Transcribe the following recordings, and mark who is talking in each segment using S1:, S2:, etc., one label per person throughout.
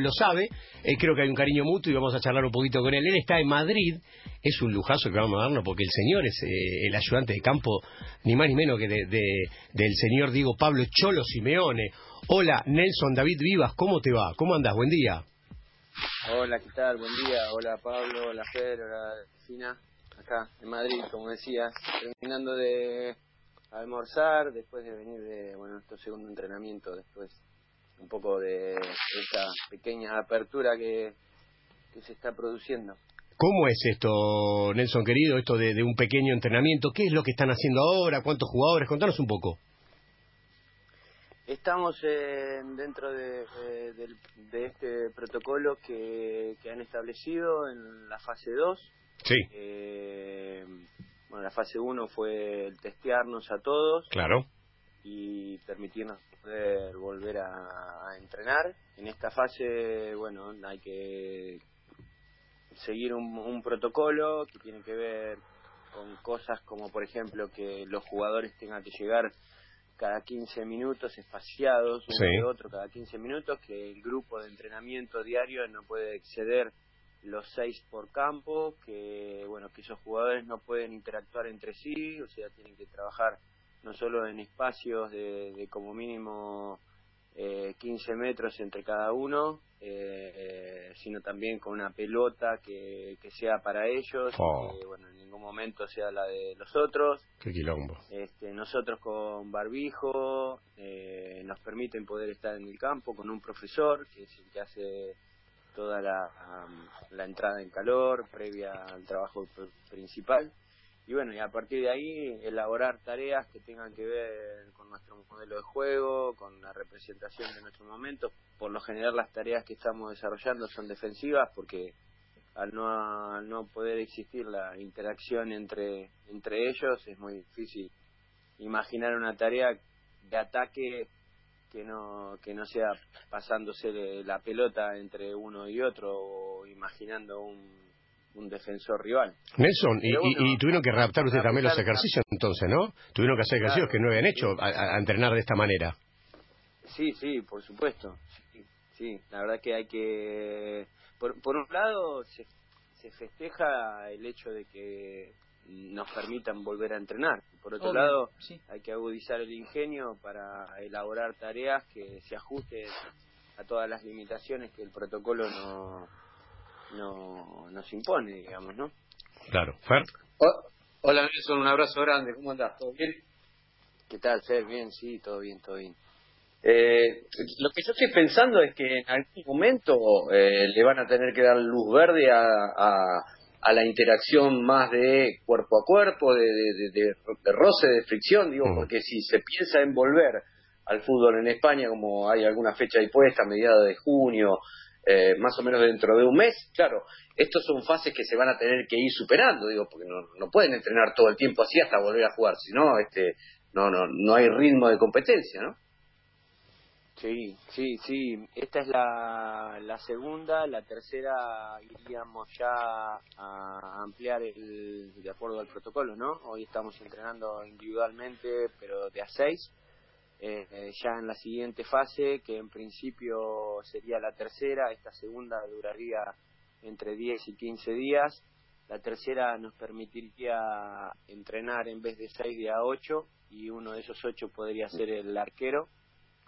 S1: lo sabe, eh, creo que hay un cariño mutuo y vamos a charlar un poquito con él. Él está en Madrid, es un lujazo que vamos a darnos porque el señor es eh, el ayudante de campo, ni más ni menos que de, del señor Diego Pablo Cholo Simeone. Hola, Nelson David Vivas, ¿cómo te va? ¿Cómo andas? Buen día.
S2: Hola, ¿qué tal? Buen día. Hola, Pablo. Hola, Fer. Hola, Fina. Acá, en Madrid, como decías, terminando de almorzar, después de venir de, bueno, nuestro segundo entrenamiento, después un poco de esta pequeña apertura que, que se está produciendo.
S1: ¿Cómo es esto, Nelson querido, esto de, un pequeño entrenamiento? ¿Qué es lo que están haciendo ahora? ¿Cuántos jugadores? Contanos un poco.
S2: Estamos dentro de, de, este protocolo que, que, han establecido en la fase 2.
S1: Sí.
S2: Eh, bueno, la fase 1 fue el testearnos a todos.
S1: Claro.
S2: Y permitirnos poder volver a, entrenar. En esta fase, bueno, hay que seguir un, protocolo que tiene que ver con cosas como, por ejemplo, que los jugadores tengan que llegar cada 15 minutos espaciados uno de otro cada 15 minutos, que el grupo de entrenamiento diario no puede exceder los seis por campo, que bueno que esos jugadores no pueden interactuar entre sí, o sea tienen que trabajar no solo en espacios de, como mínimo eh, 15 metros entre cada uno, eh, sino también con una pelota que, que sea para ellos,
S1: oh.
S2: que bueno en ningún momento sea la de los otros.
S1: Qué quilombo.
S2: Este, nosotros con barbijo eh, nos permiten poder estar en el campo con un profesor que es el que hace toda la, la entrada en calor previa al trabajo principal. Y bueno, y a partir de ahí elaborar tareas que tengan que ver con nuestro modelo de juego, con la representación de nuestro momento. Por lo general las tareas que estamos desarrollando son defensivas porque al no, al no poder existir la interacción entre, entre ellos es muy difícil imaginar una tarea de ataque que no que no sea pasándose la pelota entre uno y otro o imaginando un, un defensor rival.
S1: Nelson, y, tuvieron que readaptar ustedes también los ejercicios entonces, ¿no? Tuvieron que hacer ejercicios que no habían hecho a, entrenar de esta manera.
S2: Sí, sí, por supuesto. Sí, la verdad que hay que... Por, por un lado, se, se festeja el hecho de que nos permitan volver a entrenar. Por otro lado, hay que agudizar el ingenio para elaborar tareas que se ajusten a todas las limitaciones que el protocolo no, no nos impone, digamos, ¿no?
S1: Claro. Fer.
S3: hola Nelson, un abrazo grande. ¿Cómo andás? ¿Todo bien?
S2: ¿Qué tal, Fer? Bien, sí, todo bien, todo bien.
S3: Eh, lo que yo estoy pensando es que en algún momento eh, le van a tener que dar luz verde a, a la interacción más de cuerpo a cuerpo, de, de, roce, de fricción, digo, mm. porque si se piensa en volver al fútbol en España, como hay alguna fecha dispuesta, a mediados de junio, eh, más o menos dentro de un mes, claro, estos son fases que se van a tener que ir superando, digo, porque no, no pueden entrenar todo el tiempo así hasta volver a jugar, si no, este, no, no, no hay ritmo de competencia, ¿no?
S2: Sí, sí, sí. Esta es la, la segunda. La tercera iríamos ya a ampliar el, de acuerdo al protocolo, ¿no? Hoy estamos entrenando individualmente, pero de a seis. Eh, ya en la siguiente fase, que en principio sería la tercera, esta segunda duraría entre 10 y 15 días. La tercera nos permitiría entrenar en vez de seis de a ocho y uno de esos ocho podría ser el arquero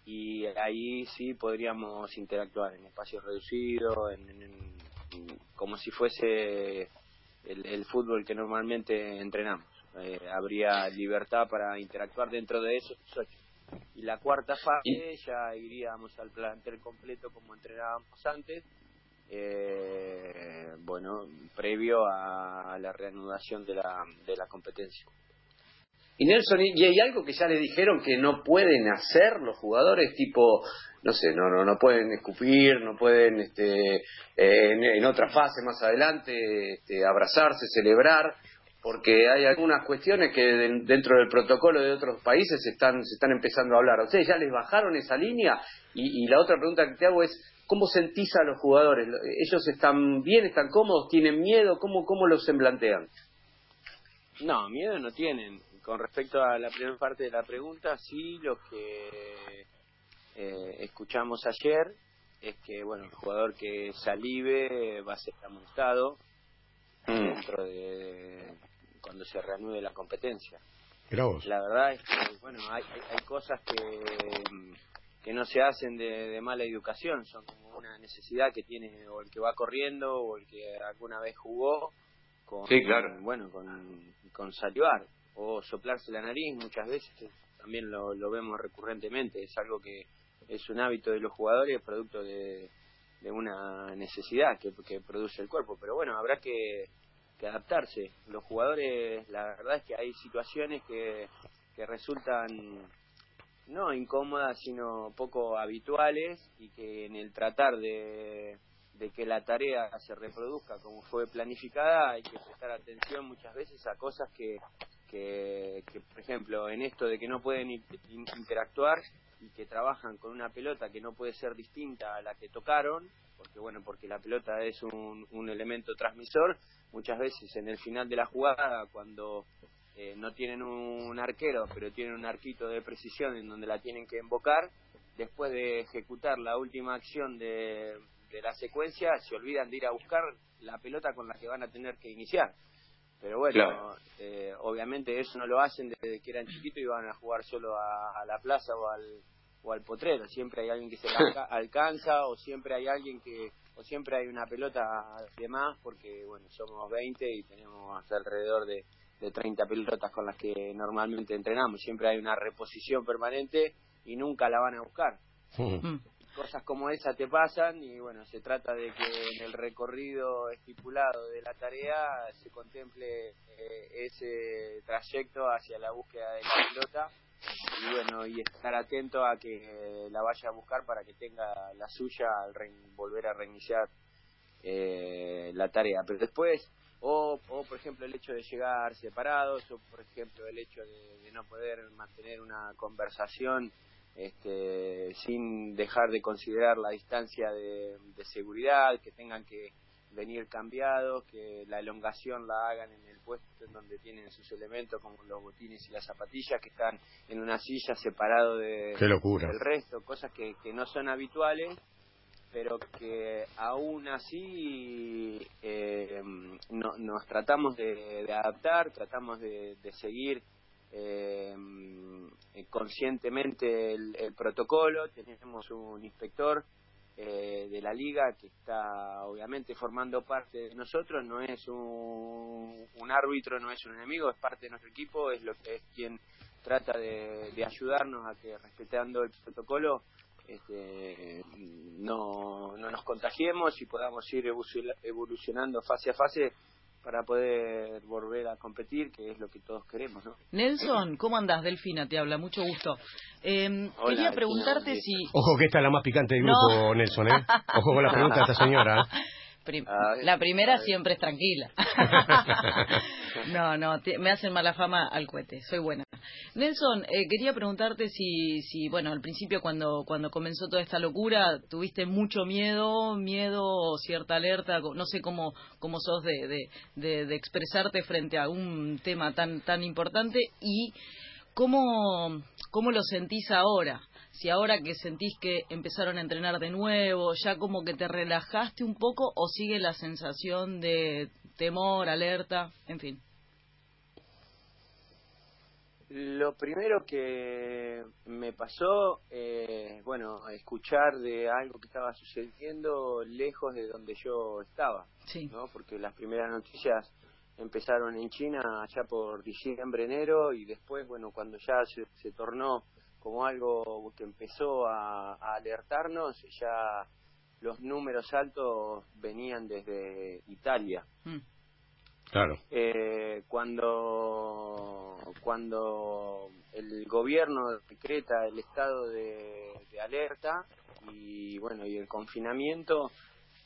S2: y ahí sí podríamos interactuar en espacios reducidos, en, como si fuese el, fútbol que normalmente entrenamos. Eh, habría libertad para interactuar dentro de esos ocho. Y la cuarta fase ya iríamos al plantel completo como entrenábamos antes, eh, bueno, previo a la reanudación de la, de la competencia.
S3: Y Nelson, ¿y hay algo que ya le dijeron que no pueden hacer los jugadores? Tipo, no sé, no no, no pueden escupir, no pueden este, en, otra fase más adelante este, abrazarse, celebrar, porque hay algunas cuestiones que dentro del protocolo de otros países se están, se están empezando a hablar. ¿Ustedes ya les bajaron esa línea? Y, y la otra pregunta que te hago es, ¿cómo sentís a los jugadores? ¿Ellos están bien, están cómodos, tienen miedo? ¿Cómo, cómo los se plantean?
S2: No, miedo no tienen con respecto a la primera parte de la pregunta, sí, lo que eh, escuchamos ayer es que, bueno, el jugador que salive va a ser amonestado mm. dentro de, cuando se reanude la competencia. La verdad es que, bueno, hay, hay cosas que, que no se hacen de, mala educación, son como una necesidad que tiene o el que va corriendo o el que alguna vez jugó con, bueno, con, con salivar o soplarse la nariz muchas veces, también lo, lo vemos recurrentemente, es algo que es un hábito de los jugadores, producto de, de una necesidad que, que produce el cuerpo, pero bueno, habrá que que adaptarse. Los jugadores, la verdad es que hay situaciones que, que resultan no incómodas, sino poco habituales y que en el tratar de, de que la tarea se reproduzca como fue planificada hay que prestar atención muchas veces a cosas que, que, que por ejemplo, en esto de que no pueden interactuar y que trabajan con una pelota que no puede ser distinta a la que tocaron, porque bueno, porque la pelota es un, un elemento transmisor, muchas veces en el final de la jugada, cuando eh, no tienen un arquero, pero tienen un arquito de precisión en donde la tienen que invocar, después de ejecutar la última acción de, de la secuencia, se olvidan de ir a buscar la pelota con la que van a tener que iniciar. Pero bueno, eh, obviamente eso no lo hacen desde que eran chiquitos y van a jugar solo a, la plaza o al, o al potrero. Siempre hay alguien que se alcanza o siempre hay alguien que siempre hay una pelota de más porque, bueno, somos 20 y tenemos alrededor de, de 30 pelotas con las que normalmente entrenamos. Siempre hay una reposición permanente y nunca la van a buscar. Cosas como esa te pasan y bueno, se trata de que en el recorrido estipulado de la tarea se contemple eh, ese trayecto hacia la búsqueda de la pelota y bueno y estar atento a que la vaya a buscar para que tenga la suya al volver a reiniciar eh, la tarea. Pero después o, o por ejemplo el hecho de llegar separados o por ejemplo el hecho de, no poder mantener una conversación este, sin dejar de considerar la distancia de seguridad que tengan que venir cambiados, que la elongación la hagan en el puesto en donde tienen sus elementos como los botines y las zapatillas, que están en una silla separado de, del resto, cosas que, que no son habituales, pero que aún así eh, no, nos tratamos de, adaptar, tratamos de, seguir eh, conscientemente el protocolo, tenemos un inspector eh, de la liga que está obviamente formando parte de nosotros, no es un, árbitro, no es un enemigo, es parte de nuestro equipo, es lo es quien trata de, ayudarnos a que respetando el protocolo este, no, no nos contagiemos y podamos ir evolucionando fase a fase para poder volver a competir, que es lo que todos queremos, ¿no?
S4: Nelson, ¿cómo andás? Delfina te habla, mucho gusto. Eh, quería preguntarte si...
S1: Ojo que esta es la más picante del grupo, Nelson, ¿eh? Ojo con la pregunta de esta señora.
S4: Ah, la primera siempre es tranquila. no, no, me hacen mala fama al cohete, soy buena. Nelson, eh, quería preguntarte si, si, bueno, al principio cuando, cuando comenzó toda esta locura, tuviste mucho miedo, miedo, cierta alerta, no sé cómo, cómo sos de, de, de, expresarte frente a un tema tan, tan importante y cómo, cómo lo sentís ahora si ahora que sentís que empezaron a entrenar de nuevo, ya como que te relajaste un poco o sigue la sensación de temor, alerta, en fin.
S2: Lo primero que me pasó, eh, bueno, escuchar de algo que estaba sucediendo lejos de donde yo estaba, sí. ¿no? Porque las primeras noticias empezaron en China allá por diciembre, enero y después, bueno, cuando ya se, se tornó como algo que empezó a, alertarnos, ya los números altos venían desde Italia. Mm.
S1: Claro.
S2: Eh, cuando cuando el gobierno decreta el estado de, alerta y bueno y el confinamiento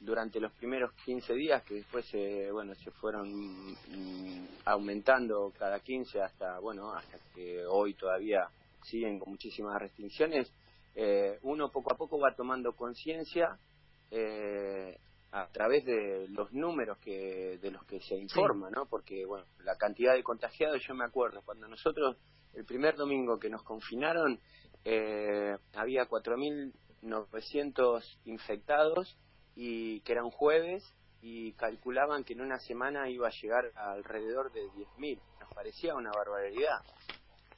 S2: durante los primeros 15 días que después se bueno se fueron mm, aumentando cada 15 hasta bueno hasta que hoy todavía siguen con muchísimas restricciones, eh, uno poco a poco va tomando conciencia eh, a través de los números que de los que se informa, ¿no? Porque bueno, la cantidad de contagiados, yo me acuerdo cuando nosotros el primer domingo que nos confinaron eh, había 4.000 900 infectados y que era un jueves y calculaban que en una semana iba a llegar alrededor de 10.000. Nos parecía una barbaridad.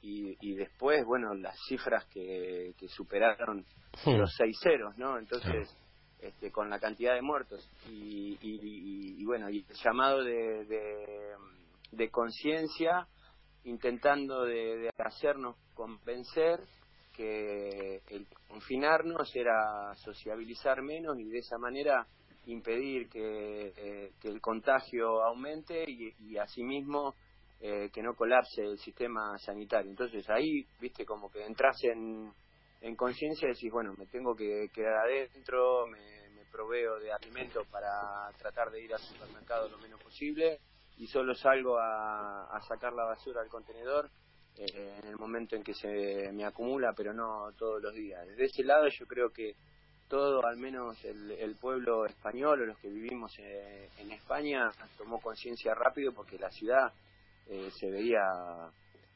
S2: Y, y después, bueno, las cifras que, que superaron
S1: Hmm.
S2: los seis ceros, ¿no? Entonces, este, con la cantidad de muertos y, y, y- y bueno, y el llamado de, de, de conciencia intentando de, de hacernos convencer que el confinarnos era sociabilizar menos y de esa manera impedir que, eh, que el contagio aumente y, y asimismo eh, que no colapse el sistema sanitario. Entonces ahí, viste, como que entras en, en conciencia y decís, bueno, me tengo que quedar adentro, me, me proveo de alimentos para tratar de ir al supermercado lo menos posible y solo salgo a, a sacar la basura al contenedor eh, en el momento en que se me acumula, pero no todos los días. Desde ese lado yo creo que todo, al menos el, el pueblo español o los que vivimos eh, en España, tomó conciencia rápido porque la ciudad eh, se veía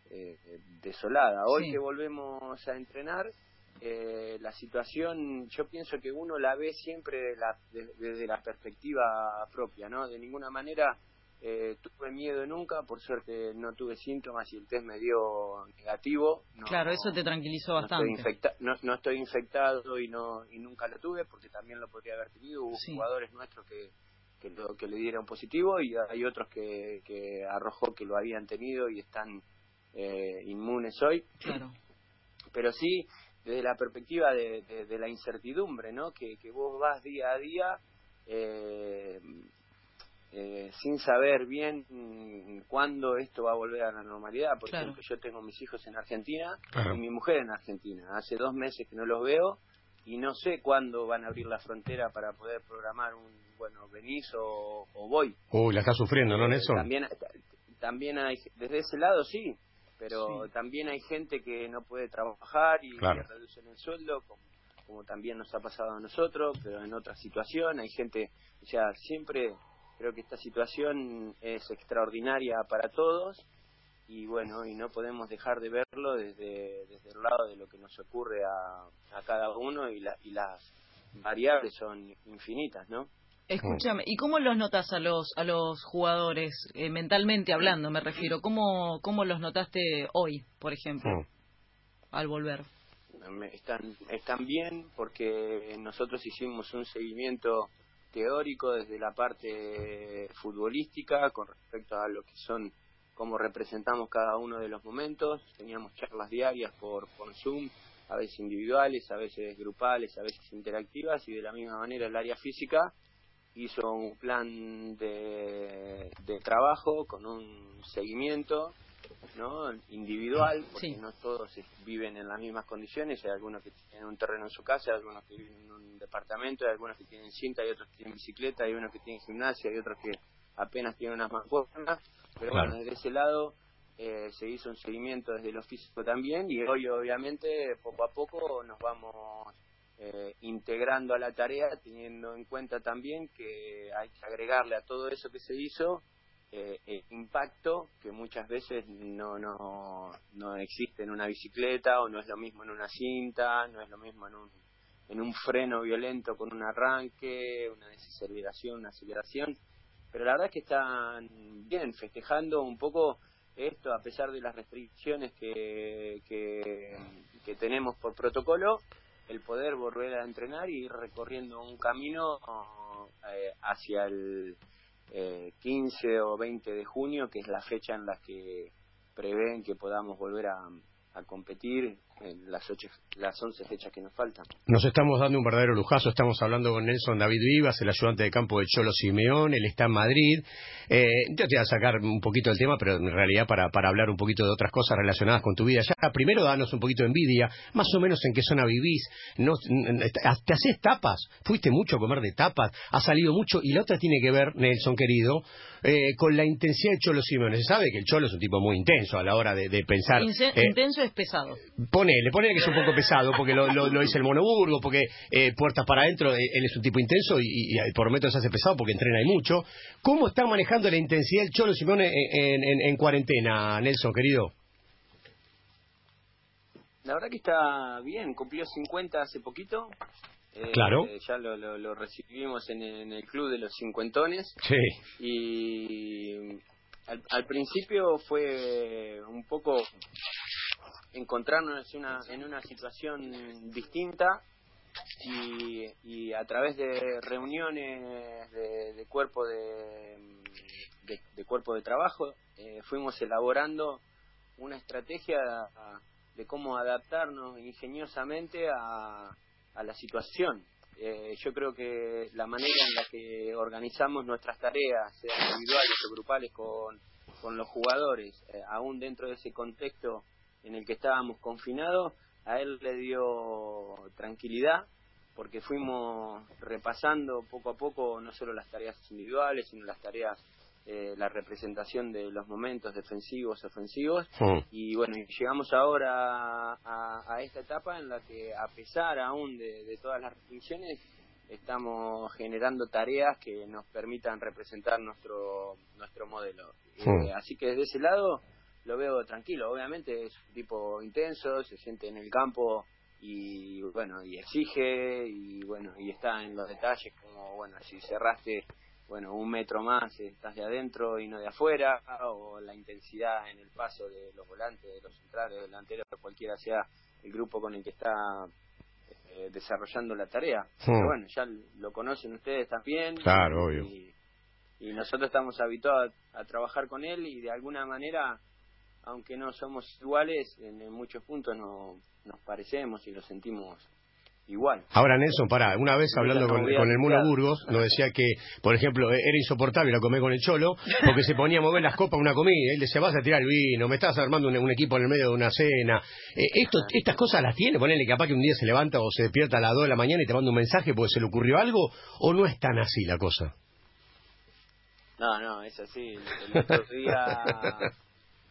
S2: eh, desolada. Hoy
S4: Sí.
S2: que volvemos a entrenar, eh, la situación, yo pienso que uno la ve siempre de la- de- desde la perspectiva propia, ¿no? De ninguna manera eh, tuve miedo nunca, por suerte no tuve síntomas y el test me dio negativo. No-
S4: Claro, eso te tranquilizó
S2: no estoy,
S4: bastante.
S2: infecta- no, no estoy infectado y no y nunca lo tuve porque también lo podría haber tenido. Hubo
S4: Sí.
S2: jugadores nuestros que, que, lo- que le dieron positivo y hay otros que, que arrojó que lo habían tenido y están eh, inmunes hoy.
S4: Claro.
S2: Pero sí, desde la perspectiva de, de- de la incertidumbre, ¿no? Que, que vos vas día a día eh, eh, sin saber bien mm, cuándo esto va a volver a la normalidad. Por
S4: Claro.
S2: ejemplo, yo tengo mis hijos en Argentina
S1: Claro.
S2: y mi mujer en Argentina. Hace dos meses que no los veo y no sé cuándo van a abrir la frontera para poder programar un, bueno, venís o, o voy.
S1: Uy, la está sufriendo, ¿no,
S2: Eh,
S1: Nelson?
S2: También, también hay, desde ese lado sí, pero
S4: Sí.
S2: también hay gente que no puede trabajar y
S1: Claro.
S2: le reducen el sueldo, como, como también nos ha pasado a nosotros, pero en otra situación hay gente, o sea, siempre creo que esta situación es extraordinaria para todos y bueno, y no podemos dejar de verlo desde, desde el lado de lo que nos ocurre a, a cada uno y, la, y las variables son infinitas, ¿no?
S4: Escúchame, ¿y cómo los notas a los a los jugadores eh, mentalmente hablando, me refiero? ¿Cómo cómo los notaste hoy, por ejemplo,
S1: Mm.
S4: al volver?
S2: Están están bien porque nosotros hicimos un seguimiento teórico desde la parte futbolística con respecto a lo que son cómo representamos cada uno de los momentos teníamos charlas diarias por por Zoom a veces individuales a veces grupales a veces interactivas y de la misma manera el área física hizo un plan de, de trabajo con un seguimiento ¿no? individual, porque
S4: Sí.
S2: no todos viven en las mismas condiciones, hay algunos que tienen un terreno en su casa, hay algunos que viven en un departamento, hay algunos que tienen cinta, hay otros que tienen bicicleta, hay unos que tienen gimnasia, hay otros que apenas tienen unas mancuernas, pero
S1: Claro.
S2: bueno, desde ese lado eh, se hizo un seguimiento desde lo físico también y hoy obviamente poco a poco nos vamos eh, integrando a la tarea teniendo en cuenta también que hay que agregarle a todo eso que se hizo eh, el impacto que muchas veces no, no, no existe en una bicicleta o no es lo mismo en una cinta, no es lo mismo en un, en un freno violento con un arranque, una desaceleración, una aceleración. Pero la verdad es que están bien festejando un poco esto a pesar de las restricciones que, que, tenemos por protocolo, el poder volver a entrenar y ir recorriendo un camino eh, hacia el eh, 15 o 20 de junio, que es la fecha en la que prevén que podamos volver a competir en las, ocho, las 11 fechas que nos faltan.
S1: Nos estamos dando un verdadero lujazo. Estamos hablando con Nelson David Vivas, el ayudante de campo de Cholo Simeón. Él está en Madrid. Eh, yo te voy a sacar un poquito del tema, pero en realidad para, para hablar un poquito de otras cosas relacionadas con tu vida. Ya, primero, danos un poquito de envidia. Más o menos en qué zona vivís. No, ¿Te haces tapas? ¿Fuiste mucho a comer de tapas? ¿Ha salido mucho? Y la otra tiene que ver, Nelson querido, eh, con la intensidad de Cholo Simeón. Se sabe que el Cholo es un tipo muy intenso a la hora de, de pensar. Eh,
S4: intenso es pesado.
S1: Ponele, ponele que es un poco pesado, porque lo, lo, lo dice el Monoburgo, porque eh, puertas para adentro, eh, él es un tipo intenso y, y, y por momentos se hace pesado porque entrena y mucho. ¿Cómo está manejando la intensidad el Cholo Simón en, en, en, en cuarentena, Nelson, querido?
S2: la verdad que está bien, cumplió 50 hace poquito.
S1: Eh, claro.
S2: Ya lo, lo, recibimos en, el club de los cincuentones.
S1: Sí.
S2: Y al, principio fue un poco encontrarnos una, en una situación distinta y, y a través de reuniones de, cuerpo de, de, cuerpo de trabajo eh, fuimos elaborando una estrategia de cómo adaptarnos ingeniosamente a, a la situación. Eh, yo creo que la manera en la que organizamos nuestras tareas, sean individuales o grupales, con, con los jugadores, eh, aún dentro de ese contexto en el que estábamos confinados, a él le dio tranquilidad porque fuimos repasando poco a poco no solo las tareas individuales, sino las tareas eh, la representación de los momentos defensivos, ofensivos, y bueno, llegamos ahora a, esta etapa en la que a pesar aún de, todas las restricciones, estamos generando tareas que nos permitan representar nuestro nuestro modelo. Eh, así que desde ese lado lo veo tranquilo. Obviamente es un tipo intenso, se siente en el campo y bueno y exige y bueno y está en los detalles como bueno si cerraste bueno, un metro más estás de adentro y no de afuera, o la intensidad en el paso de los volantes, de los centrales, delanteros, cualquiera sea el grupo con el que está eh, desarrollando la tarea. Hmm. Pero bueno, ya lo conocen ustedes también.
S1: Claro, obvio.
S2: Y, nosotros estamos habituados a, trabajar con él y de alguna manera, aunque no somos iguales, en, en muchos puntos no, nos parecemos y lo sentimos igual.
S1: Ahora, Nelson, para, una vez hablando con, el Muno Burgos, nos decía que, por ejemplo, era insoportable la comer con el Cholo, porque se ponía a mover las copas una comida, él decía, vas a tirar el vino, me estás armando un, equipo en el medio de una cena. Eh, esto, estas cosas las tiene, ponele capaz que un día se levanta o se despierta a las 2 de la mañana y te manda un mensaje porque se le ocurrió algo, o no es tan así la cosa.
S2: No, no, es así. El otro día,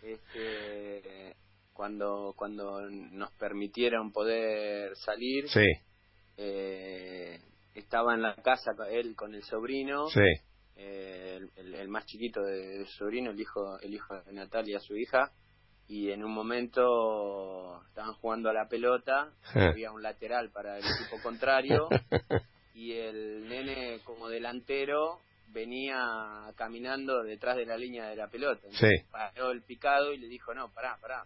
S2: este, cuando, cuando nos permitieron poder salir,
S1: sí.
S2: eh, estaba en la casa él con el sobrino,
S1: eh,
S2: el, más chiquito de, su sobrino, el hijo, el hijo de Natalia, su hija, y en un momento estaban jugando a la pelota, había un lateral para el equipo contrario, y el nene como delantero venía caminando detrás de la línea de la pelota. paró el picado y le dijo, no, pará, pará,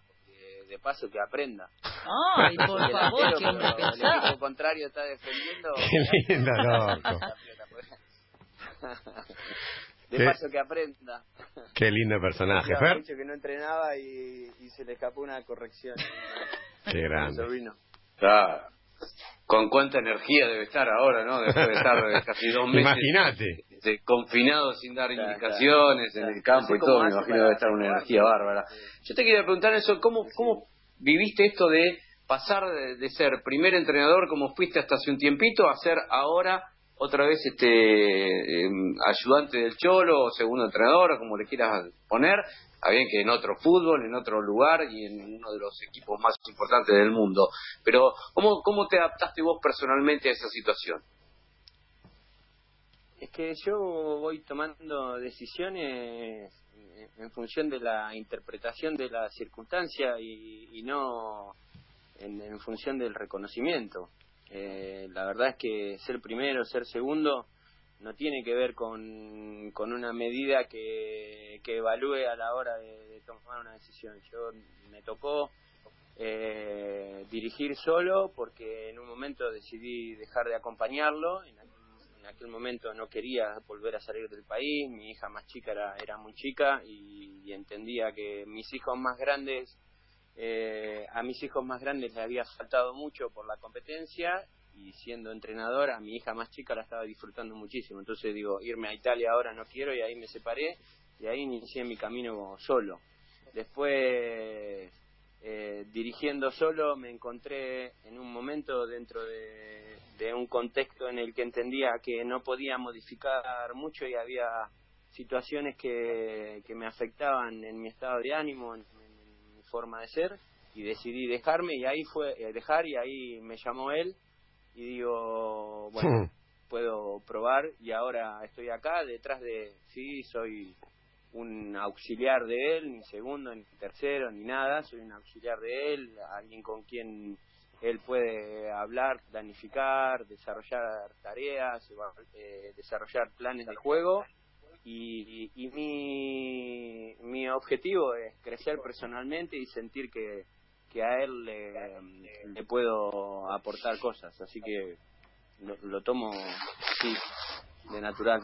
S2: de paso que aprenda.
S4: Ay, por favor, que
S2: el equipo contrario está defendiendo.
S1: Qué lindo, loco.
S2: de paso que aprenda.
S1: Qué lindo personaje, Fer.
S2: dicho que no entrenaba y, y, se le escapó una corrección.
S1: Qué grande.
S3: Claro. Con cuánta energía debe estar ahora, ¿no? Después de estar casi dos meses.
S1: Imagínate.
S3: Confinado sin dar indicaciones en el campo y todo, me imagino debe estar una energía bárbara. Yo te quería preguntar eso, ¿cómo, cómo viviste esto de pasar de, ser primer entrenador como fuiste hasta hace un tiempito a ser ahora otra vez este em, ayudante del Cholo o segundo entrenador, como le quieras poner, bien que en otro fútbol, en otro lugar y en uno de los equipos más importantes del mundo. Pero, ¿cómo, cómo te adaptaste vos personalmente a esa situación?
S2: Es que yo voy tomando decisiones en función de la interpretación de la circunstancia y, no en, función del reconocimiento. Eh, la verdad es que ser primero, ser segundo, no tiene que ver con, con una medida que, que evalúe a la hora de, tomar una decisión. Yo me tocó eh, dirigir solo porque en un momento decidí dejar de acompañarlo. En aquel, momento no quería volver a salir del país. Mi hija más chica era, muy chica y, entendía que mis hijos más grandes, eh, a mis hijos más grandes les había faltado mucho por la competencia y siendo entrenadora, mi hija más chica la estaba disfrutando muchísimo. Entonces digo, irme a Italia ahora no quiero y ahí me separé y ahí inicié mi camino solo. Después, eh, dirigiendo solo, me encontré en un momento dentro de, un contexto en el que entendía que no podía modificar mucho y había situaciones que, que me afectaban en mi estado de ánimo, en, mi forma de ser y decidí dejarme y ahí fue eh, dejar y ahí me llamó él y digo, bueno, puedo probar y ahora estoy acá detrás de, sí, soy un auxiliar de él, ni segundo, ni tercero, ni nada, soy un auxiliar de él, alguien con quien él puede hablar, planificar, desarrollar tareas, eh, desarrollar planes de juego y, mi, mi objetivo es crecer personalmente y sentir que, que a él le, le puedo aportar cosas, así que lo, lo tomo sí, de natural.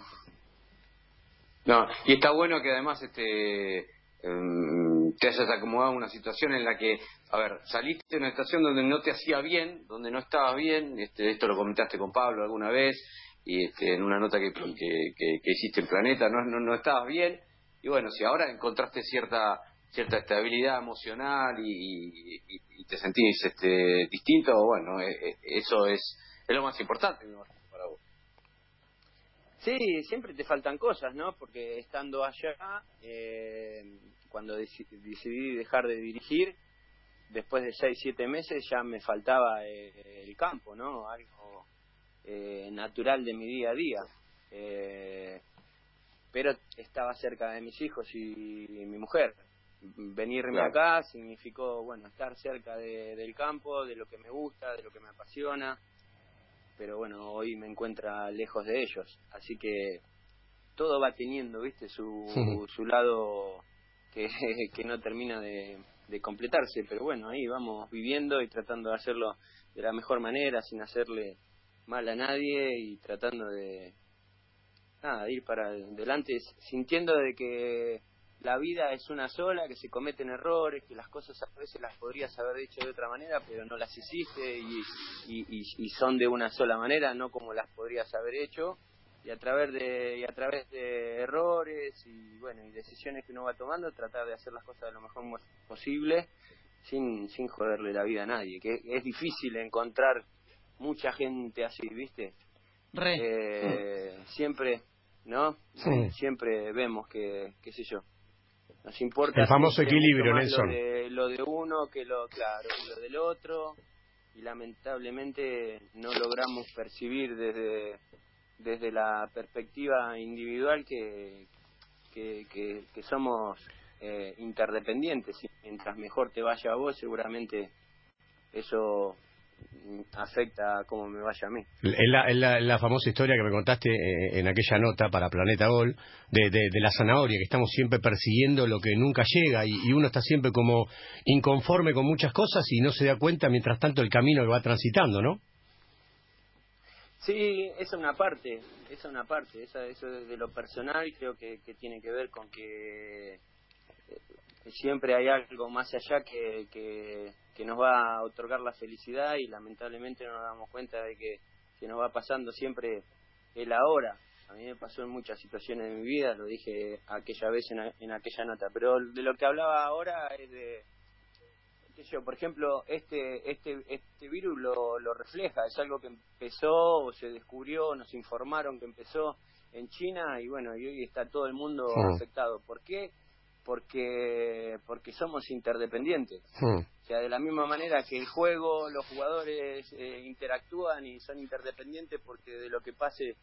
S3: No, y está bueno que además este em, te hayas acomodado una situación en la que, a ver, saliste de una situación donde no te hacía bien, donde no estabas bien, este, esto lo comentaste con Pablo alguna vez, y este, en una nota que, que, que, hiciste en Planeta, no, no, no estabas bien, y bueno, si ahora encontraste cierta cierta estabilidad emocional y, y, te sentís este, distinto, bueno, e, e, eso es, es lo más importante.
S2: Sí, siempre te faltan cosas, ¿no? Porque estando allá, eh, cuando decidí dejar de dirigir, después de seis, siete meses ya me faltaba eh, el campo, ¿no? Algo eh, natural de mi día a día. pero estaba cerca de mis hijos y, mi mujer. Venirme acá significó, bueno, estar cerca del campo, de lo que me gusta, de lo que me apasiona pero bueno, hoy me encuentra lejos de ellos. Así que todo va teniendo, viste, su, su lado que, que no termina de, de completarse, pero bueno, ahí vamos viviendo y tratando de hacerlo de la mejor manera, sin hacerle mal a nadie y tratando de, nada, de ir para adelante, sintiendo de que la vida es una sola, que se cometen errores, que las cosas a veces las podrías haber hecho de otra manera, pero no las hiciste y, y, son de una sola manera, no como las podrías haber hecho. Y a través de y a través de errores y bueno y decisiones que uno va tomando, tratar de hacer las cosas de lo mejor posible sin sin joderle la vida a nadie. Que es difícil encontrar mucha gente así, ¿viste? Eh, siempre, ¿no? Siempre vemos que, qué sé yo, nos importa
S1: el famoso equilibrio, Nelson.
S2: Lo de, lo de uno que lo, claro, lo del otro y lamentablemente no logramos percibir desde desde la perspectiva individual que que, que, somos eh, interdependientes y mientras mejor te vaya a vos seguramente eso afecta a cómo me vaya a mí.
S1: Es la, famosa historia que me contaste eh, en aquella nota para Planeta Gol, de, de, la zanahoria, que estamos siempre persiguiendo lo que nunca llega y, uno está siempre como inconforme con muchas cosas y no se da cuenta mientras tanto el camino que va transitando, ¿no?
S2: Sí, esa es una parte, esa es una parte, esa, eso de lo personal creo que, que tiene que ver con que siempre hay algo más allá que, que, nos va a otorgar la felicidad y lamentablemente no nos damos cuenta de que, que nos va pasando siempre el ahora. A mí me pasó en muchas situaciones de mi vida, lo dije aquella vez en, aquella nota, pero de lo que hablaba ahora es de, qué yo, por ejemplo, este, este, este virus lo, lo refleja, es algo que empezó o se descubrió, nos informaron que empezó en China y bueno, y hoy está todo el mundo afectado. ¿Por qué? Porque porque somos interdependientes. Hmm. O sea, de la misma manera que el juego, los jugadores eh, interactúan y son interdependientes porque de lo que pase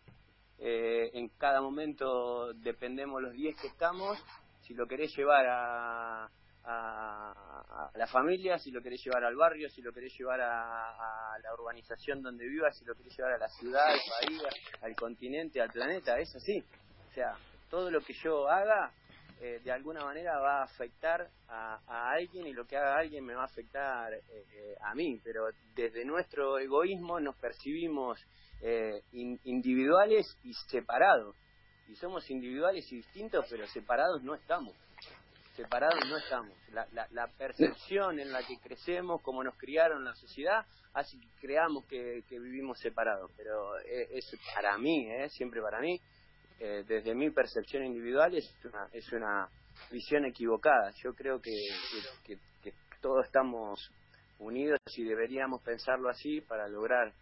S2: eh, en cada momento dependemos los 10 que estamos. Si lo querés llevar a, a, la familia, si lo querés llevar al barrio, si lo querés llevar a, a, la urbanización donde vivas, si lo querés llevar a la ciudad, al país, al continente, al planeta, es así. O sea, todo lo que yo haga eh, de alguna manera va a afectar a, alguien y lo que haga alguien me va a afectar eh, eh, a mí, pero desde nuestro egoísmo nos percibimos individuales y separados. Y somos individuales y distintos, pero separados no estamos. Separados no estamos. La, la, percepción en la que crecemos, como nos criaron la sociedad, hace que creamos que, que vivimos separados. Pero es, para mí, siempre para mí, eh, desde mi percepción individual es una, es una visión equivocada. Yo creo que, que, todos estamos unidos y deberíamos pensarlo así para lograr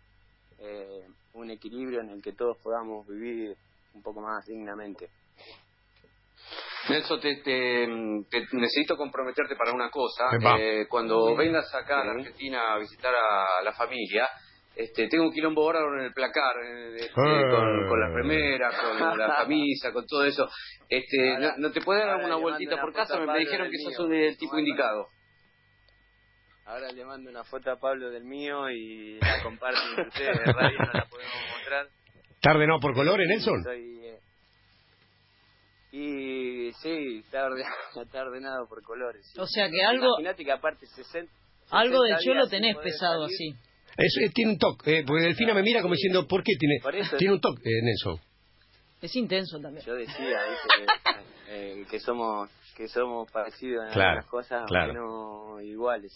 S2: eh, un equilibrio en el que todos podamos vivir un poco más dignamente.
S3: Nelson, te, necesito comprometerte para una cosa. Eh, cuando vengas acá a la Argentina a visitar a la familia, Este, tengo un quilombo bárbaro en el placar, eh, con, con las remeras, con la camisa, con todo eso. Este,
S2: Ahora-
S3: no, no te puedes dar una vueltita por casa? Me, dijeron
S2: del
S3: que
S2: mío.
S3: sos del tipo indicado.
S2: Ahora le mando una foto a Pablo del mío y la comparten entre ustedes. De radio no la podemos mostrar.
S1: ¿Está ordenado por colores, Nelson?
S2: Soy, eh, y sí, está ordenado, está ordenado por colores. sí.
S4: O sea que algo
S2: Imagínate que aparte 60,
S4: algo del
S2: 60
S4: cholo tenés pesado
S2: salir.
S4: así.
S1: Es- eh, tiene un toque, eh, porque Delfina me mira como diciendo, ¿por qué tiene,
S2: Por eso-
S1: tiene un toque, eh, Nelson?
S4: Es intenso también.
S2: Yo decía eh, que somos que somos parecidos en
S1: Claro,
S2: algunas cosas,
S1: claro.
S2: no iguales.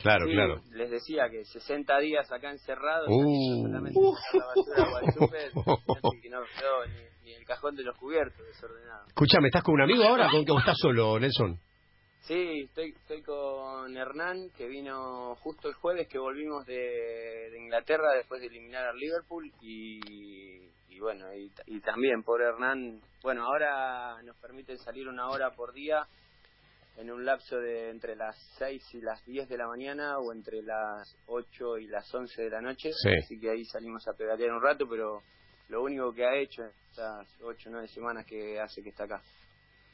S1: Claro,
S2: Sí,
S1: claro.
S2: Les decía que 60 días acá encerrados,
S1: Uh.
S2: solamente sacar la basura o al súper, imagínate que no quedó ni, ni el cajón de los cubiertos desordenado.
S1: Escuchame, ¿estás con un amigo ahora con, o estás solo, Nelson?
S2: Sí, estoy, estoy con Hernán, que vino justo el jueves, que volvimos de, de Inglaterra después de eliminar al Liverpool. Y, y bueno, y, y también por Hernán, bueno, ahora nos permiten salir una hora por día en un lapso de entre las 6 y las 10 de la mañana o entre las 8 y las 11 de la noche.
S1: Sí.
S2: Así que ahí salimos a pedalear un rato, pero lo único que ha hecho estas 8 o 9 semanas que hace que está acá.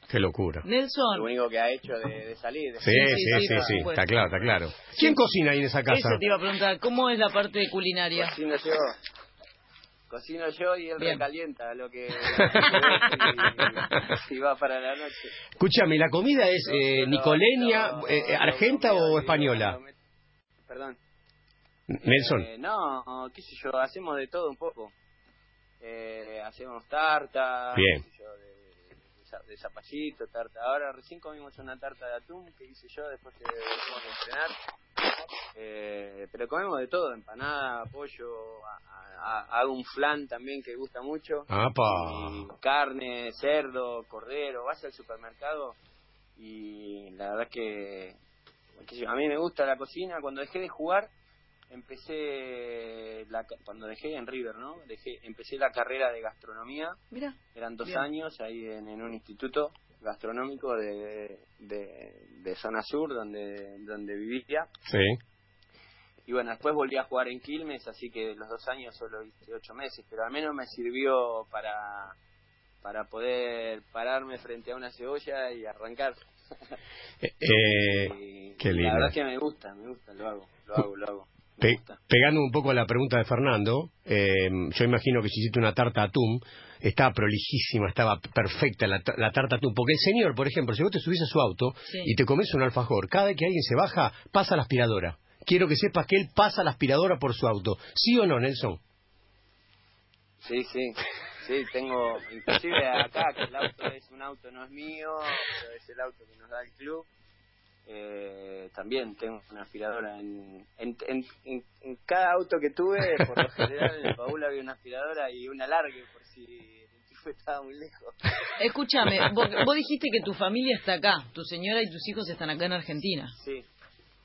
S1: Qué locura.
S2: Lo
S4: Nelson,
S2: único que ha hecho de, de salir.
S1: Sí,
S4: sí,
S1: sí,
S4: sí,
S1: sí, está claro, está claro. ¿Quién cocina ahí en esa casa?
S4: eso te iba a preguntar, ¿cómo es la parte culinaria?
S2: Cocino yo. Cocino yo y él
S4: Bien.
S2: recalienta lo que y, y va para la noche.
S1: Escúchame, ¿la comida es eh,
S2: lo-
S1: nicoleña,
S2: lo-
S1: eh,
S2: lo
S1: argenta o española?
S2: lo Perdón.
S1: Nelson.
S2: Eh, no, qué sé yo, hacemos de todo un poco. Eh, hacemos tarta,
S1: Bien.
S2: qué sé yo, de, de, za- de zapallito, tarta. Ahora recién comimos una tarta de atún que hice yo después que volvimos a entrenar. Eh, pero comemos de todo, empanada, pollo, a- a- hago un flan también que gusta mucho. Carne, cerdo, cordero, vas al supermercado y la verdad que, qué sé yo, a mí me gusta la cocina. Cuando dejé de jugar, empecé, la, ca- cuando dejé en River, ¿no? Dejé, empecé la carrera de gastronomía,
S4: Mira,
S2: eran dos
S4: Bien.
S2: años ahí en, en un instituto gastronómico de, de, de zona sur donde, donde vivía.
S1: Sí.
S2: Y bueno, después volví a jugar en Quilmes, así que los dos años solo hice ocho meses, pero al menos me sirvió para, para poder pararme frente a una cebolla y arrancar.
S1: Eh, eh,
S2: Y
S1: qué lindo.
S2: La verdad es que me gusta, me gusta, lo hago, lo hago, lo hago.
S1: Pe- pegando un poco a la pregunta de Fernando, eh, yo imagino que si hiciste una tarta atún, estaba prolijísima, estaba perfecta la, la tarta atún. Porque el señor, por ejemplo, si vos te subís a su auto
S4: Sí.
S1: y te comes un alfajor, cada vez que alguien se baja, pasa la aspiradora. Quiero que sepas que él pasa la aspiradora por su auto. ¿Sí o no, Nelson?
S2: Sí, sí, sí, tengo, inclusive acá, que el auto es un auto, no es mío, pero es el auto que nos da el club, eh, también tengo una aspiradora en, en, en, cada auto que tuve, por lo general en el baúl había una aspiradora y una largue por si el enchufe estaba muy lejos.
S4: escúchame, vos, vos dijiste que tu familia está acá, tu señora y tus hijos están acá en Argentina,
S2: Sí,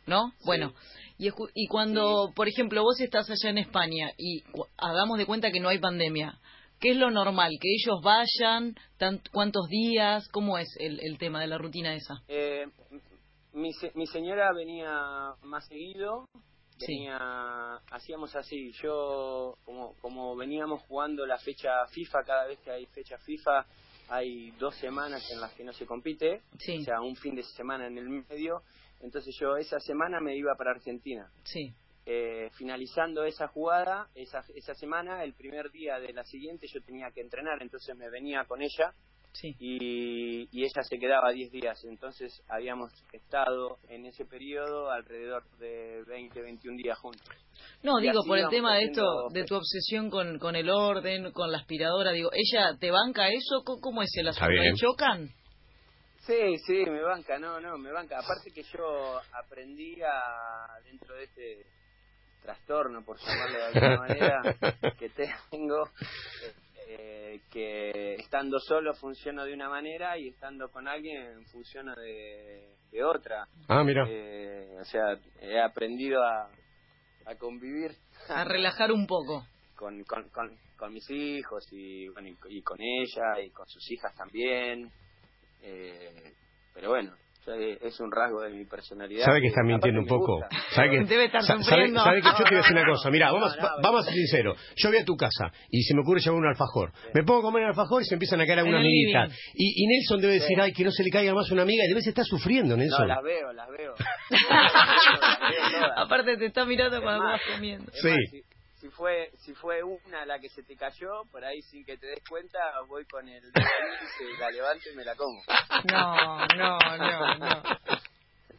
S4: ¿no? Bueno, y, y cuando, por ejemplo, vos estás allá en España y hagamos de cuenta que no hay pandemia, ¿qué es lo normal? ¿Que ellos vayan? Tant- ¿Cuántos días? ¿Cómo es el, el tema de la rutina esa?
S2: Eh, mi, mi señora venía más seguido,
S4: Sí.
S2: venía, hacíamos así, yo como, como veníamos jugando la fecha FIFA, cada vez que hay fecha FIFA hay dos semanas en las que no se compite,
S4: Sí.
S2: o sea, un fin de semana en el medio, entonces yo esa semana me iba para Argentina.
S4: Sí,
S2: Eh, finalizando esa jugada, esa, esa semana, el primer día de la siguiente yo tenía que entrenar, entonces me venía con ella
S4: sí.
S2: y, y ella se quedaba 10 días. Entonces habíamos estado en ese periodo alrededor de 20, 21 días juntos.
S4: No,
S2: Y
S4: digo, por el tema de esto, de tu obsesión con, con el orden, con la aspiradora, digo, ¿ella te banca eso? ¿Cómo, cómo es el asunto?
S1: bien.
S4: ¿Ahí chocan?
S2: Sí, sí, me banca, no, no, me banca. Aparte que yo aprendí a, dentro de este trastorno, por llamarlo de alguna manera, que tengo, eh, que estando solo funciona de una manera y estando con alguien funciona de, de otra.
S1: Ah, mira.
S2: Eh, o sea, he aprendido a, a convivir
S4: A relajar un poco.
S2: con, con, con, con mis hijos y, bueno, y, y con ella y con sus hijas también. Eh, pero bueno, es un rasgo de mi personalidad.
S1: ¿Sabe que está mintiendo un poco? ¿Sabe que,
S4: Debe estar
S1: sabe,
S4: sufriendo.
S1: sabe que yo te voy a decir una cosa? Mira,
S2: No,
S1: vamos,
S2: no, no.
S1: vamos a ser sinceros. Yo voy a tu casa y se me ocurre llevar un alfajor. Me pongo a comer el alfajor y se empiezan a caer algunas amiguitas. Y, y Nelson debe decir,
S2: Sí.
S1: ay, que no se le caiga más una amiga. Y debes estar sufriendo,
S2: No,
S1: Nelson.
S2: las veo, las veo. Las veo.
S4: Aparte te está mirando cuando
S2: más,
S4: vas comiendo.
S2: Es
S1: Sí.
S2: más, si, si fue si fue una la que se te cayó, por ahí sin que te des cuenta, voy con el índice, la levanto y me la como.
S4: No, no, no, no.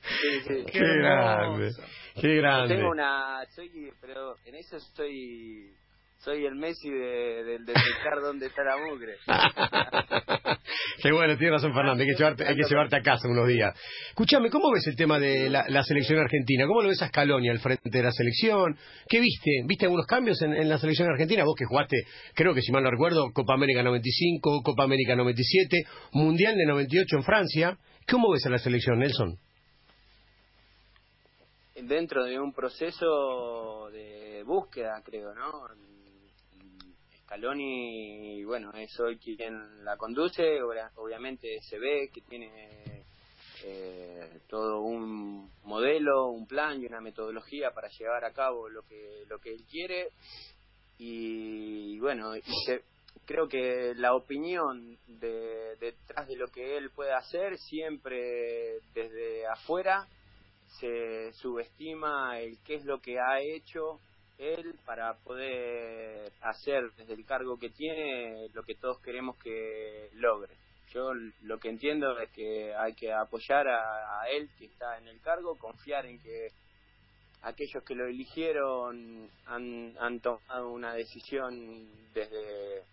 S2: Sí, sí.
S1: Qué grande. Qué grande.
S2: Tengo una, soy, pero en eso soy, soy el Messi de, del detectar dónde está la mugre.
S1: Qué bueno, tiene razón Fernando, hay que, llevarte, hay que llevarte a casa unos días. Escúchame, ¿cómo ves el tema de la, la selección argentina? ¿Cómo lo ves a Scaloni al frente de la selección? ¿Qué viste? ¿Viste algunos cambios en, en la selección argentina? Vos que jugaste, creo que si mal no recuerdo, Copa América 95, Copa América 97, Mundial de 98 en Francia. ¿Cómo ves a la selección, Nelson?
S2: Dentro de un proceso de búsqueda, creo, ¿no? Scaloni, bueno, es hoy quien la conduce, obviamente se ve que tiene eh, todo un modelo, un plan y una metodología para llevar a cabo lo que lo que él quiere. Y bueno, creo que la opinión de, detrás de lo que él puede hacer siempre desde afuera se subestima el qué es lo que ha hecho él para poder hacer desde el cargo que tiene lo que todos queremos que logre. Yo lo que entiendo es que hay que apoyar a, a él que está en el cargo, confiar en que aquellos que lo eligieron han, han tomado una decisión desde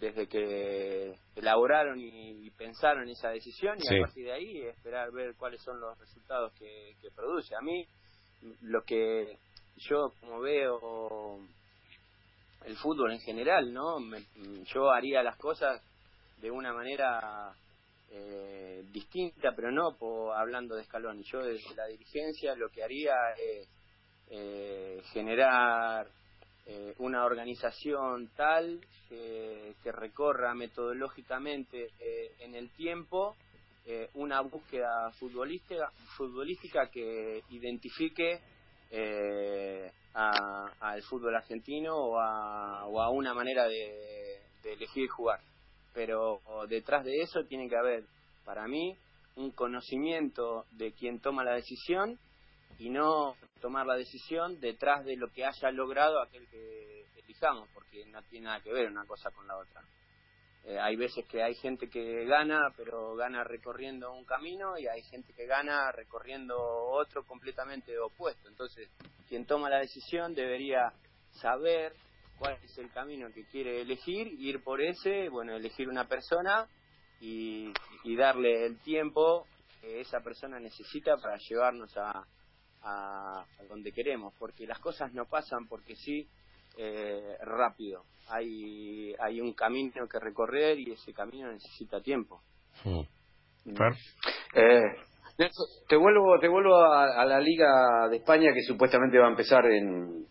S2: desde que elaboraron y, y pensaron esa decisión y
S1: Sí.
S2: a partir de ahí esperar ver cuáles son los resultados que, que produce. A mí lo que yo como veo el fútbol en general, ¿no? Me- yo haría las cosas de una manera eh, distinta, pero no hablando de escalón. Yo desde la dirigencia lo que haría es eh, generar eh, una organización tal que, que recorra metodológicamente eh, en el tiempo eh, una búsqueda futbolística, futbolística que identifique eh, al fútbol argentino o a, o a una manera de, de elegir jugar. Pero detrás de eso tiene que haber, para mí, un conocimiento de quien toma la decisión y no tomar la decisión detrás de lo que haya logrado aquel que elijamos, porque no tiene nada que ver una cosa con la otra. Eh, hay veces que hay gente que gana, pero gana recorriendo un camino y hay gente que gana recorriendo otro completamente opuesto. Entonces, quien toma la decisión debería saber cuál es el camino que quiere elegir, ir por ese, bueno, elegir una persona y, y darle el tiempo que esa persona necesita para llevarnos a, a, a donde queremos, porque las cosas no pasan porque sí eh, rápido. Hay, hay un camino que recorrer y ese camino necesita tiempo.
S1: Mm. Fer.
S3: Eh, Nelson, te vuelvo, te vuelvo a, a la Liga de España que supuestamente va a empezar en,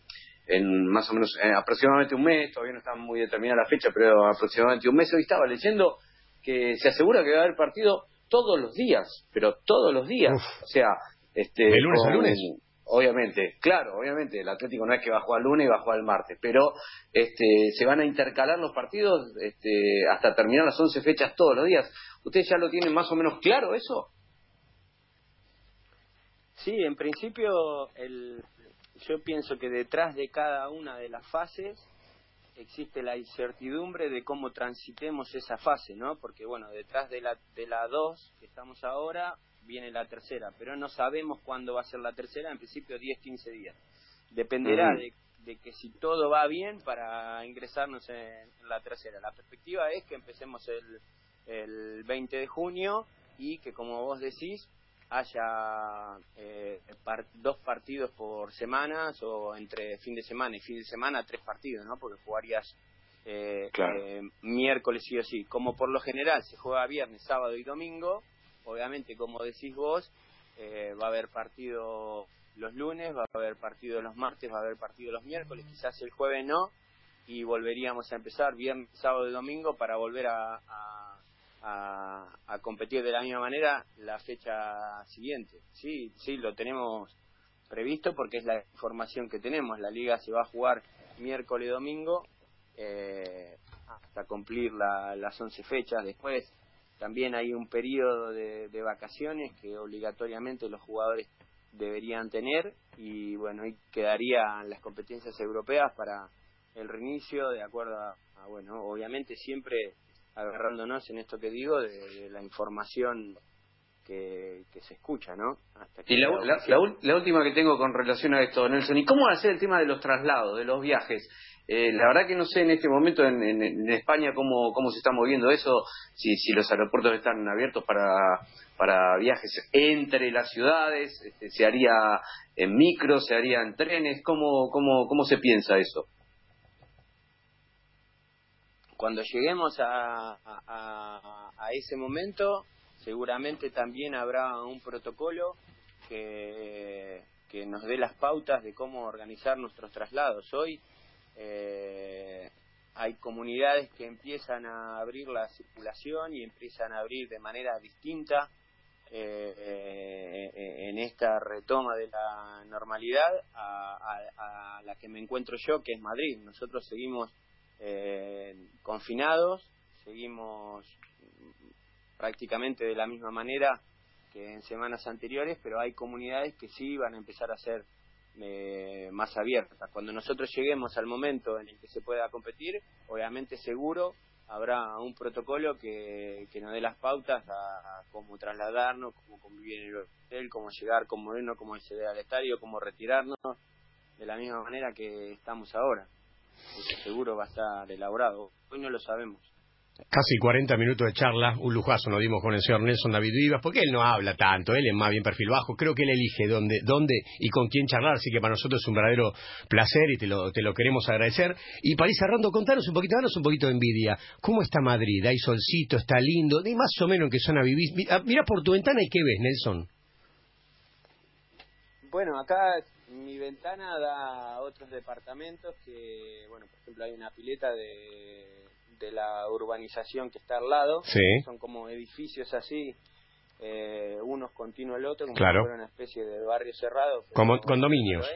S3: en más o menos eh, aproximadamente un mes, todavía no está muy determinada la fecha, pero aproximadamente un mes. Hoy estaba leyendo que se asegura que va a haber partido todos los días, pero todos los días.
S1: Uf.
S3: O sea, este,
S1: ¿De lunes a lunes?
S3: Obviamente, claro, obviamente, el Atlético no es que va a jugar el lunes y va a jugar el martes, pero este, se van a intercalar los partidos este, hasta terminar las 11 fechas todos los días. ¿Ustedes ya lo tienen más o menos claro eso?
S2: Sí, en principio el, yo pienso que detrás de cada una de las fases existe la incertidumbre de cómo transitemos esa fase, ¿no? Porque bueno, detrás de la de la 2 que estamos ahora viene la tercera, pero no sabemos cuándo va a ser la tercera, en principio 10, 15 días. Dependerá de, de que si todo va bien para ingresarnos en, en la tercera. La perspectiva es que empecemos el, el 20 de junio y que como vos decís haya eh, par- dos partidos por semanas o entre fin de semana y fin de semana tres partidos, ¿no? Porque jugarías eh,
S3: Claro.
S2: eh, miércoles sí o sí. Como por lo general se juega viernes, sábado y domingo, obviamente como decís vos, eh, va a haber partido los lunes, va a haber partido los martes, va a haber partido los miércoles, quizás el jueves no, y volveríamos a empezar viernes, sábado y domingo para volver a, a- competir de la misma manera la fecha siguiente. Sí, sí, lo tenemos previsto porque es la información que tenemos. La liga se va a jugar miércoles y domingo eh, hasta cumplir las 11 fechas. Después también hay un periodo de, vacaciones que obligatoriamente los jugadores deberían tener y bueno, y quedarían las competencias europeas para el reinicio de acuerdo a bueno, obviamente siempre agarrándonos en esto que digo de, la información que, se escucha, ¿no?
S3: y la, la, última que tengo con relación a esto, Nelson, ¿y cómo va a ser el tema de los traslados, de los viajes? Eh, la verdad que no sé en este momento en, en, España cómo, cómo se está moviendo eso, si, si los aeropuertos están abiertos para, para viajes entre las ciudades, este, se haría en micro, se haría en trenes, ¿cómo, cómo, cómo se piensa eso?
S2: cuando lleguemos a, a, ese momento, seguramente también habrá un protocolo que, que, nos dé las pautas de cómo organizar nuestros traslados. Hoy eh, hay comunidades que empiezan a abrir la circulación y empiezan a abrir de manera distinta eh, eh, en esta retoma de la normalidad a, a, la que me encuentro yo, que es Madrid. Nosotros seguimos eh, confinados, seguimos prácticamente de la misma manera que en semanas anteriores, pero hay comunidades que sí van a empezar a ser eh, más abiertas. Cuando nosotros lleguemos al momento en el que se pueda competir, obviamente seguro habrá un protocolo que, que nos dé las pautas a, cómo trasladarnos, cómo convivir en el hotel, cómo llegar, cómo irnos, cómo acceder al estadio, cómo retirarnos, de la misma manera que estamos ahora seguro va a estar elaborado. Hoy no lo sabemos.
S1: Casi 40 minutos de charla, un lujazo nos dimos con el señor Nelson David Vivas, porque él no habla tanto, él es más bien perfil bajo, creo que él elige dónde, dónde y con quién charlar, así que para nosotros es un verdadero placer y te lo, te lo queremos agradecer. Y para ir cerrando, contanos un poquito, danos un poquito de envidia. ¿Cómo está Madrid? ¿Hay solcito? ¿Está lindo? ¿Y más o menos en qué zona vivís? Mira, mira por tu ventana y qué ves, Nelson.
S2: Bueno, acá mi ventana da a otros departamentos que, bueno, por ejemplo, hay una pileta de, de la urbanización que está al lado. Son como edificios así, eh, unos continuo el otro, como
S1: claro.
S2: una especie de barrio cerrado.
S1: Como condominios.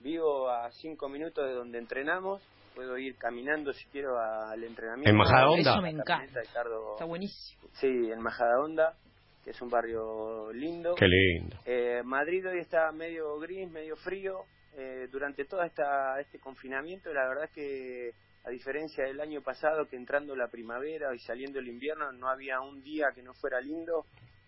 S2: Vivo a cinco minutos de donde entrenamos. Puedo ir caminando si quiero al entrenamiento.
S1: ¿En Majada Onda?
S4: Eso me encanta. Está buenísimo.
S2: Sí, en Majada Onda que es un barrio lindo.
S1: Qué lindo.
S2: Eh, Madrid hoy está medio gris, medio frío. Eh, durante todo esta, este confinamiento, la verdad es que, a diferencia del año pasado, que entrando la primavera y saliendo el invierno, no había un día que no fuera lindo.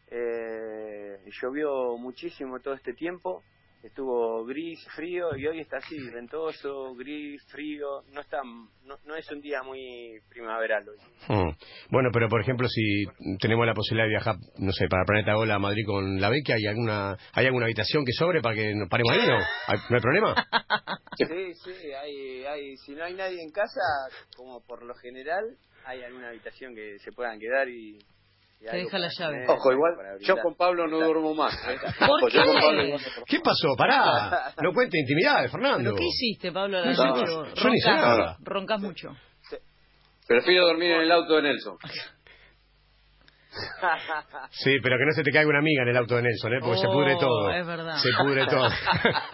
S2: Eh, llovió muchísimo todo este tiempo estuvo gris, frío y hoy está así, ventoso, gris, frío, no está no, es un día muy primaveral hoy.
S1: Hmm. Bueno, pero por ejemplo, si tenemos la posibilidad de viajar, no sé, para Planeta Gola a Madrid con la beca, ¿hay alguna hay alguna habitación que sobre para que nos paremos ahí, no? ¿No hay problema?
S2: Sí, sí, hay, hay, si no hay nadie en casa, como por lo general, hay alguna habitación que se puedan quedar y
S4: te deja la llave.
S3: Ojo, igual yo con Pablo no duermo más. ¿eh?
S4: ¿Por qué?
S1: ¿Qué pasó? Pará. No cuente intimidades, Fernando.
S4: ¿Pero qué hiciste, Pablo? No, no, roncas, roncas mucho.
S3: Prefiero dormir en el auto de Nelson.
S1: Sí, pero que no se te caiga una amiga en el auto de Nelson, ¿eh? porque se pudre oh, todo.
S4: Es verdad.
S1: Se pudre todo.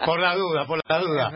S1: por la duda, por la duda.